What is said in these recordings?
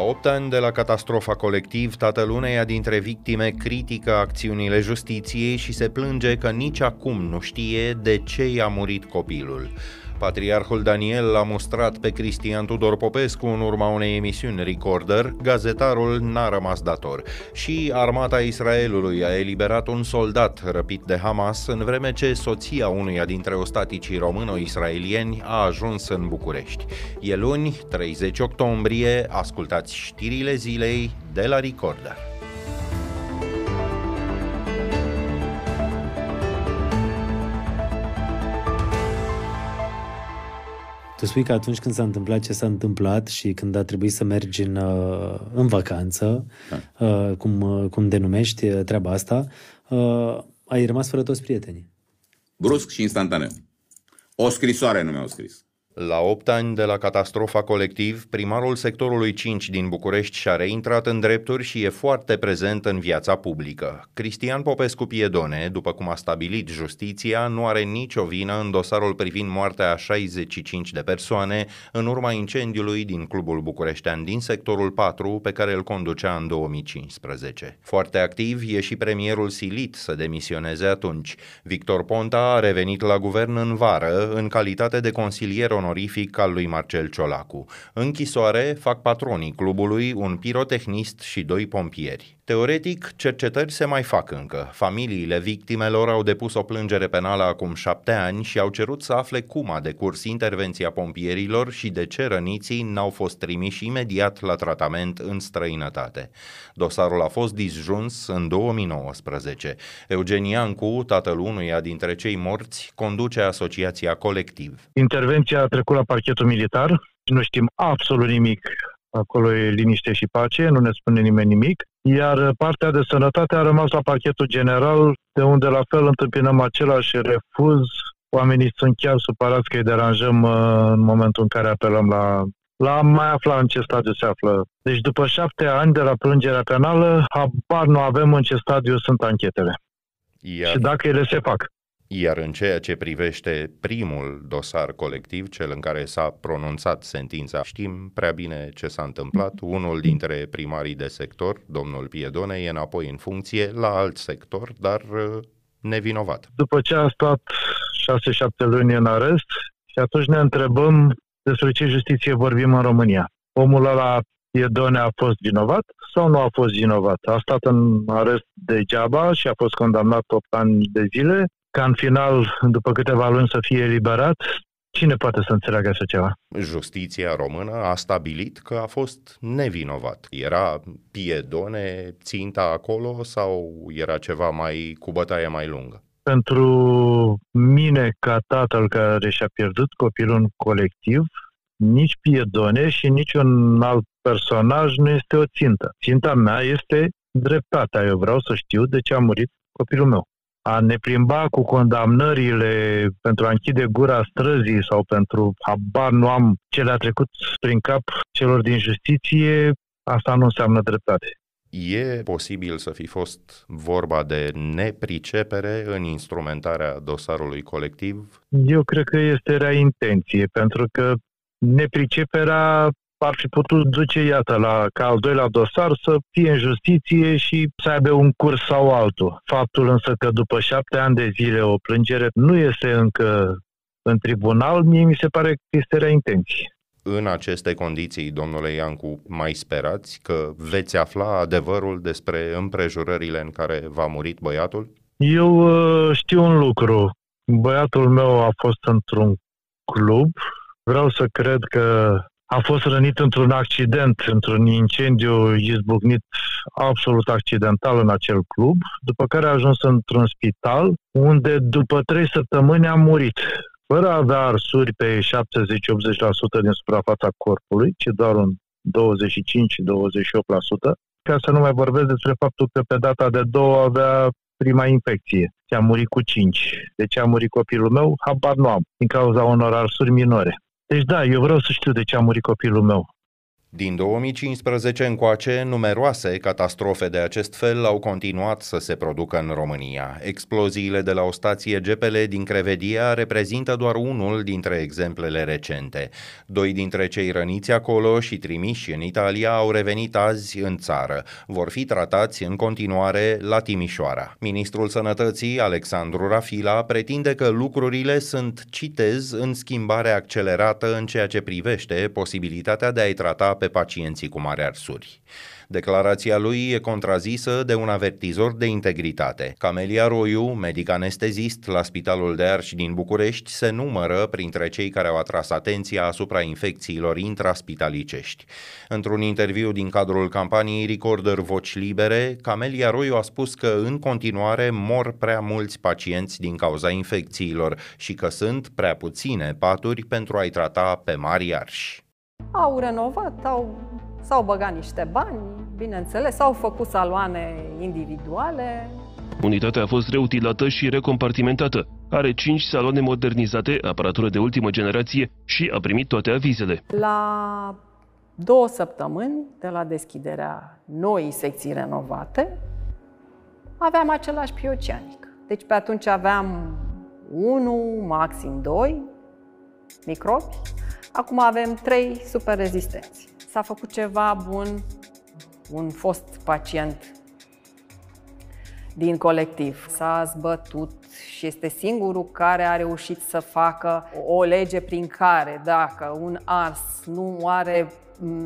La 8 ani de la catastrofa colectiv, tatăl uneia dintre victime critică acțiunile justiției și se plânge că nici acum nu știe de ce i-a murit copilul. Patriarhul Daniel l-a mustrat pe Cristian Tudor Popescu în urma unei emisiuni Recorder, gazetarul n-a rămas dator. Și armata Israelului a eliberat un soldat răpit de Hamas în vreme ce soția unuia dintre ostaticii româno-israelieni a ajuns în București. E luni, 30 octombrie, ascultați știrile zilei de la Recorder. Tu spui că atunci când s-a întâmplat ce s-a întâmplat și când a trebuit să mergi în, uh, în vacanță, da. Uh, cum, uh, cum denumești treaba asta, ai rămas fără toți prietenii. Brusc și instantaneu. O scrisoare nu mi-au scris. La 8 ani de la catastrofa colectiv, primarul sectorului 5 din București și-a reintrat în drepturi și e foarte prezent în viața publică. Cristian Popescu Piedone, după cum a stabilit justiția, nu are nicio vină în dosarul privind moartea a 65 de persoane în urma incendiului din clubul bucureștean din sectorul 4 pe care îl conducea în 2015. Foarte activ e și premierul silit să demisioneze atunci. Victor Ponta a revenit la guvern în vară în calitate de consilier onorific al lui Marcel Ciolacu. Închisoare fac patronii clubului un pirotehnist și doi pompieri. Teoretic, cercetări se mai fac încă. Familiile victimelor au depus o plângere penală acum șapte ani și au cerut să afle cum a decurs intervenția pompierilor și de ce răniții n-au fost trimiși imediat la tratament în străinătate. Dosarul a fost disjuns în 2019. Eugeniancu, tatăl unuia dintre cei morți, conduce asociația Colectiv. Intervenția a trecut la parchetul militar, nu știm absolut nimic acolo e liniște și pace, nu ne spune nimeni nimic, iar partea de sănătate a rămas la pachetul general, de unde la fel întâmpinăm același refuz. Oamenii sunt chiar supărați că îi deranjăm uh, în momentul în care apelăm la la mai afla în ce stadiu se află. Deci după șapte ani de la plângerea penală, habar nu avem în ce stadiu sunt anchetele. Iar... Și dacă ele se fac. Iar în ceea ce privește primul dosar colectiv, cel în care s-a pronunțat sentința, știm prea bine ce s-a întâmplat. Unul dintre primarii de sector, domnul Piedone, e înapoi în funcție la alt sector, dar uh, nevinovat. După ce a stat 6-7 luni în arest, și atunci ne întrebăm despre ce justiție vorbim în România. Omul ăla Piedone a fost vinovat sau nu a fost vinovat? A stat în arest degeaba și a fost condamnat 8 ani de zile ca în final, după câteva luni, să fie eliberat, cine poate să înțeleagă așa ceva? Justiția română a stabilit că a fost nevinovat. Era piedone ținta acolo sau era ceva mai cu bătaie mai lungă? Pentru mine, ca tatăl care și-a pierdut copilul în colectiv, nici piedone și nici un alt personaj nu este o țintă. Ținta mea este dreptatea. Eu vreau să știu de ce a murit copilul meu a ne plimba cu condamnările pentru a închide gura străzii sau pentru habar nu am ce le-a trecut prin cap celor din justiție, asta nu înseamnă dreptate. E posibil să fi fost vorba de nepricepere în instrumentarea dosarului colectiv? Eu cred că este rea intenție, pentru că nepriceperea ar fi putut duce, iată, la, ca al doilea dosar să fie în justiție și să aibă un curs sau altul. Faptul însă că după șapte ani de zile o plângere nu este încă în tribunal, mie mi se pare că este rea intenție. În aceste condiții, domnule Iancu, mai sperați că veți afla adevărul despre împrejurările în care v-a murit băiatul? Eu uh, știu un lucru. Băiatul meu a fost într-un club. Vreau să cred că a fost rănit într-un accident, într-un incendiu izbucnit absolut accidental în acel club, după care a ajuns într-un spital, unde după trei săptămâni a murit, fără a avea arsuri pe 70-80% din suprafața corpului, ci doar un 25-28%, ca să nu mai vorbesc despre faptul că pe data de două avea prima infecție. Și a murit cu 5. De ce a murit copilul meu? Habar nu am, din cauza unor arsuri minore. Deci da, eu vreau să știu de ce a murit copilul meu. Din 2015 încoace, numeroase catastrofe de acest fel au continuat să se producă în România. Exploziile de la o stație GPL din Crevedia reprezintă doar unul dintre exemplele recente. Doi dintre cei răniți acolo și trimiși în Italia au revenit azi în țară. Vor fi tratați în continuare la Timișoara. Ministrul Sănătății, Alexandru Rafila, pretinde că lucrurile sunt, citez, în schimbare accelerată în ceea ce privește posibilitatea de a-i trata pe pacienții cu mari arsuri. Declarația lui e contrazisă de un avertizor de integritate. Camelia Roiu, medic anestezist la Spitalul de Arși din București, se numără printre cei care au atras atenția asupra infecțiilor intraspitalicești. Într-un interviu din cadrul campaniei Recorder Voci Libere, Camelia Roiu a spus că în continuare mor prea mulți pacienți din cauza infecțiilor și că sunt prea puține paturi pentru a-i trata pe mari arși. Au renovat, au, s-au băgat niște bani, bineînțeles, s-au făcut saloane individuale. Unitatea a fost reutilată și recompartimentată. Are 5 saloane modernizate, aparatură de ultimă generație și a primit toate avizele. La două săptămâni de la deschiderea noii secții renovate, aveam același pioceanic. Deci pe atunci aveam 1, maxim 2 microbi Acum avem trei super rezistenți. S-a făcut ceva bun, un fost pacient din colectiv s-a zbătut și este singurul care a reușit să facă o lege prin care dacă un ars nu are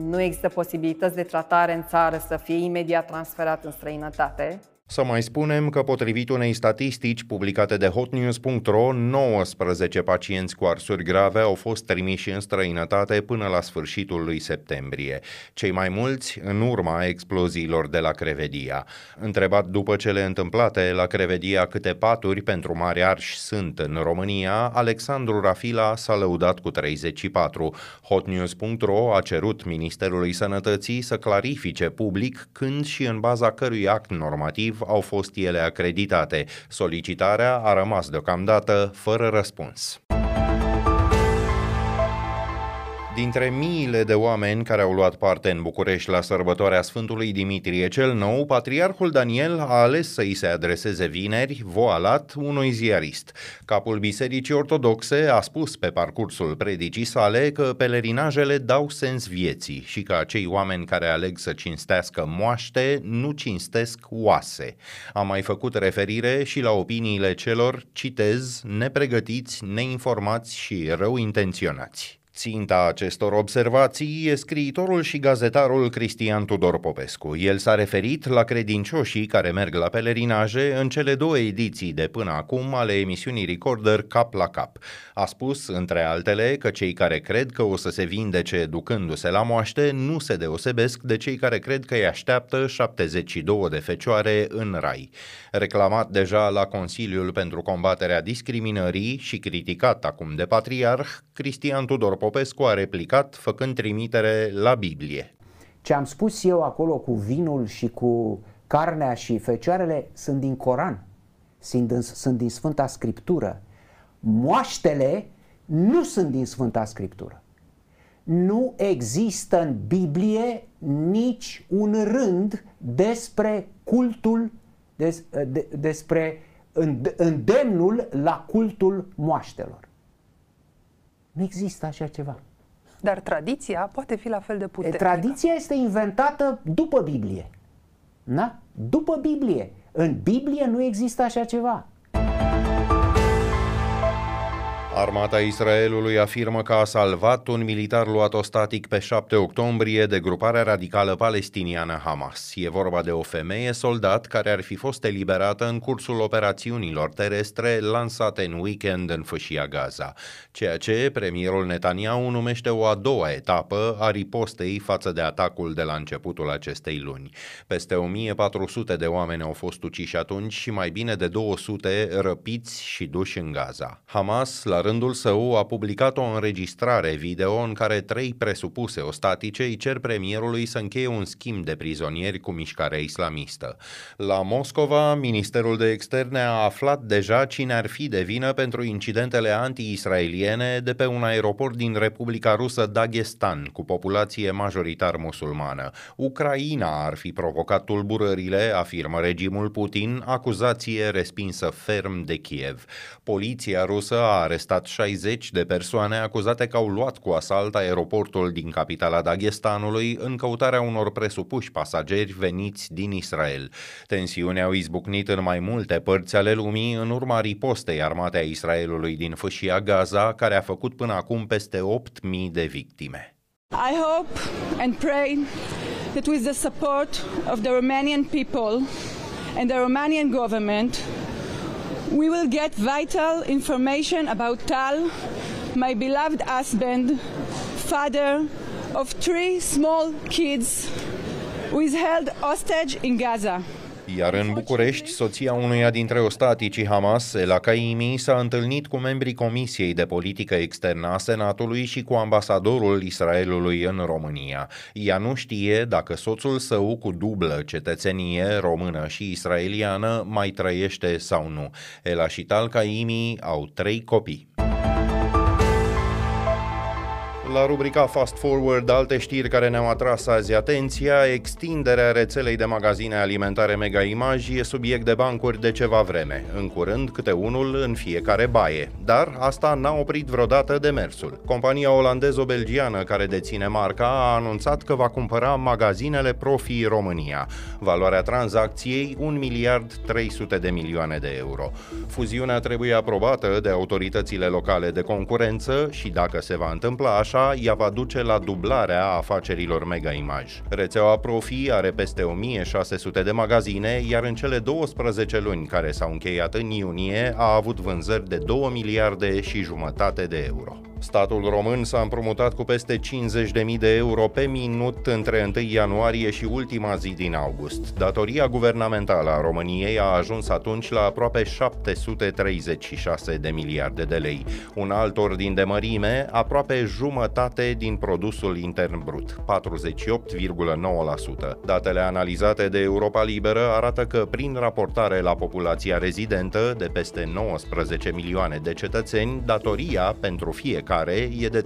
nu există posibilități de tratare în țară să fie imediat transferat în străinătate, să mai spunem că, potrivit unei statistici publicate de hotnews.ro, 19 pacienți cu arsuri grave au fost trimiși în străinătate până la sfârșitul lui septembrie, cei mai mulți în urma exploziilor de la Crevedia. Întrebat după cele întâmplate la Crevedia câte paturi pentru mari arși sunt în România, Alexandru Rafila s-a lăudat cu 34. Hotnews.ro a cerut Ministerului Sănătății să clarifice public când și în baza cărui act normativ au fost ele acreditate. Solicitarea a rămas deocamdată fără răspuns. Dintre miile de oameni care au luat parte în București la sărbătoarea Sfântului Dimitrie cel Nou, Patriarhul Daniel a ales să îi se adreseze vineri, voalat, unui ziarist. Capul Bisericii Ortodoxe a spus pe parcursul predicii sale că pelerinajele dau sens vieții și că acei oameni care aleg să cinstească moaște nu cinstesc oase. A mai făcut referire și la opiniile celor, citez, nepregătiți, neinformați și rău intenționați. Ținta acestor observații e scriitorul și gazetarul Cristian Tudor Popescu. El s-a referit la credincioșii care merg la pelerinaje în cele două ediții de până acum ale emisiunii Recorder Cap la Cap. A spus, între altele, că cei care cred că o să se vindece ducându-se la moaște nu se deosebesc de cei care cred că îi așteaptă 72 de fecioare în rai. Reclamat deja la Consiliul pentru combaterea discriminării și criticat acum de patriarh, Cristian Tudor Popescu Popescu a replicat făcând trimitere la Biblie. Ce am spus eu acolo cu vinul și cu carnea și fecioarele sunt din Coran, sunt din, sunt din Sfânta Scriptură. Moaștele nu sunt din Sfânta Scriptură. Nu există în Biblie nici un rând despre cultul, des, de, despre îndemnul la cultul moaștelor. Nu există așa ceva. Dar tradiția poate fi la fel de puternică. Tradiția este inventată după Biblie. Da? După Biblie. În Biblie nu există așa ceva. Armata Israelului afirmă că a salvat un militar luat ostatic pe 7 octombrie de gruparea radicală palestiniană Hamas. E vorba de o femeie soldat care ar fi fost eliberată în cursul operațiunilor terestre lansate în weekend în fâșia Gaza, ceea ce premierul Netanyahu numește o a doua etapă a ripostei față de atacul de la începutul acestei luni. Peste 1400 de oameni au fost uciși atunci și mai bine de 200 răpiți și duși în Gaza. Hamas, la rândul său, a publicat o înregistrare video în care trei presupuse ostatice îi cer premierului să încheie un schimb de prizonieri cu mișcarea islamistă. La Moscova, Ministerul de Externe a aflat deja cine ar fi de vină pentru incidentele anti-israeliene de pe un aeroport din Republica Rusă Dagestan, cu populație majoritar musulmană. Ucraina ar fi provocat tulburările, afirmă regimul Putin, acuzație respinsă ferm de Kiev. Poliția rusă a arestat 60 de persoane acuzate că au luat cu asalt aeroportul din capitala Dagestanului în căutarea unor presupuși pasageri veniți din Israel. Tensiunea au izbucnit în mai multe părți ale lumii în urma ripostei armate a Israelului din fâșia Gaza, care a făcut până acum peste 8.000 de victime. I hope and pray that with the support of the Romanian people and the Romanian government, we will get vital information about Tal, my beloved husband, father of three small kids who is held hostage in Gaza. Iar în București, soția unuia dintre ostaticii Hamas, Ela Kaimi, s-a întâlnit cu membrii Comisiei de Politică Externă a Senatului și cu ambasadorul Israelului în România. Ea nu știe dacă soțul său cu dublă cetățenie română și israeliană mai trăiește sau nu. Ela și Tal Kaimi au trei copii. La rubrica Fast Forward, alte știri care ne-au atras azi atenția, extinderea rețelei de magazine alimentare Mega Image e subiect de bancuri de ceva vreme, în curând câte unul în fiecare baie. Dar asta n-a oprit vreodată demersul. Compania olandezo-belgiană care deține marca a anunțat că va cumpăra magazinele Profi România. Valoarea tranzacției 1 miliard 300 de milioane de euro. Fuziunea trebuie aprobată de autoritățile locale de concurență și dacă se va întâmpla așa, așa, ea va duce la dublarea afacerilor Mega Image. Rețeaua Profi are peste 1600 de magazine, iar în cele 12 luni care s-au încheiat în iunie a avut vânzări de 2 miliarde și jumătate de euro. Statul român s-a împrumutat cu peste 50.000 de euro pe minut între 1 ianuarie și ultima zi din august. Datoria guvernamentală a României a ajuns atunci la aproape 736 de miliarde de lei. Un alt ordin de mărime, aproape jumătate din produsul intern brut, 48,9%. Datele analizate de Europa Liberă arată că prin raportare la populația rezidentă de peste 19 milioane de cetățeni, datoria pentru fiecare care e de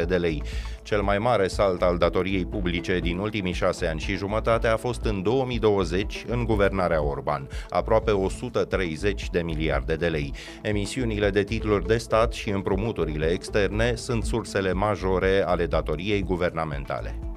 38.600 de lei. Cel mai mare salt al datoriei publice din ultimii șase ani și jumătate a fost în 2020 în guvernarea Orban, aproape 130 de miliarde de lei. Emisiunile de titluri de stat și împrumuturile externe sunt sursele majore ale datoriei guvernamentale.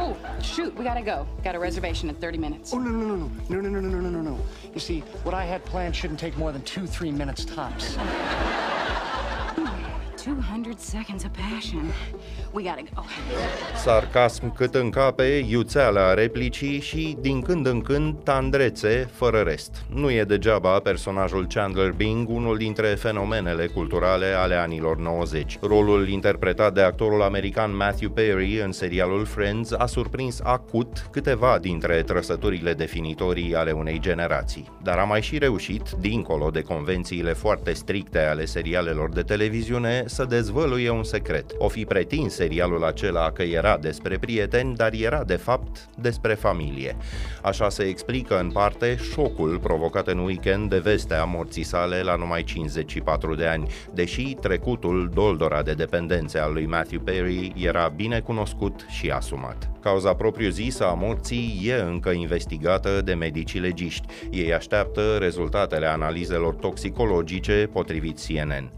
Oh, shoot, we gotta go. Got a reservation in 30 minutes. Oh, no, no, no, no. No, no, no, no, no, no. You see, what I had planned shouldn't take more than two, three minutes tops. 200 seconds of passion. We gotta go. Sarcasm cât încape, iuțeala replicii și, din când în când, tandrețe, fără rest. Nu e degeaba personajul Chandler Bing, unul dintre fenomenele culturale ale anilor 90. Rolul interpretat de actorul american Matthew Perry în serialul Friends a surprins acut câteva dintre trăsăturile definitorii ale unei generații. Dar a mai și reușit, dincolo de convențiile foarte stricte ale serialelor de televiziune, să dezvăluie un secret. O fi pretins serialul acela că era despre prieteni, dar era de fapt despre familie. Așa se explică în parte șocul provocat în weekend de vestea morții sale la numai 54 de ani, deși trecutul doldora de dependențe al lui Matthew Perry era bine cunoscut și asumat. Cauza propriu-zisă a morții e încă investigată de medicii legiști. Ei așteaptă rezultatele analizelor toxicologice potrivit CNN.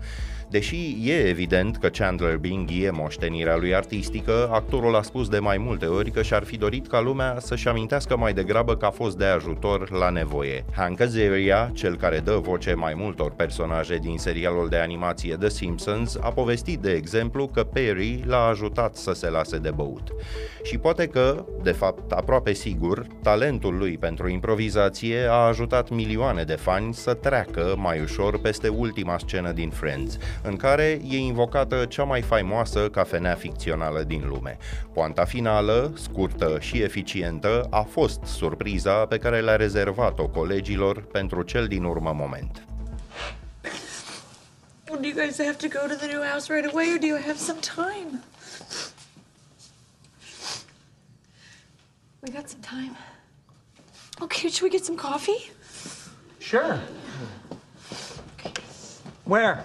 Deși e evident că Chandler Bing e moștenirea lui artistică, actorul a spus de mai multe ori că și-ar fi dorit ca lumea să-și amintească mai degrabă că a fost de ajutor la nevoie. Hank Azaria, cel care dă voce mai multor personaje din serialul de animație The Simpsons, a povestit de exemplu că Perry l-a ajutat să se lase de băut. Și poate că, de fapt aproape sigur, talentul lui pentru improvizație a ajutat milioane de fani să treacă mai ușor peste ultima scenă din Friends, în care e invocată cea mai faimoasă cafenea ficțională din lume. Poanta finală, scurtă și eficientă, a fost surpriza pe care le-a rezervat-o colegilor pentru cel din urmă moment. you guys have to go to the new house right away, or do you have some time? We got some time. Okay, should we get some coffee? Sure. Where?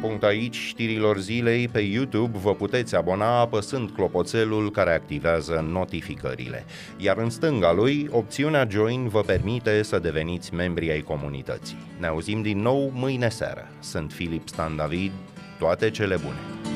punct aici știrilor zilei. Pe YouTube vă puteți abona apăsând clopoțelul care activează notificările. Iar în stânga lui, opțiunea Join vă permite să deveniți membri ai comunității. Ne auzim din nou mâine seară. Sunt Filip Stan David, toate cele bune!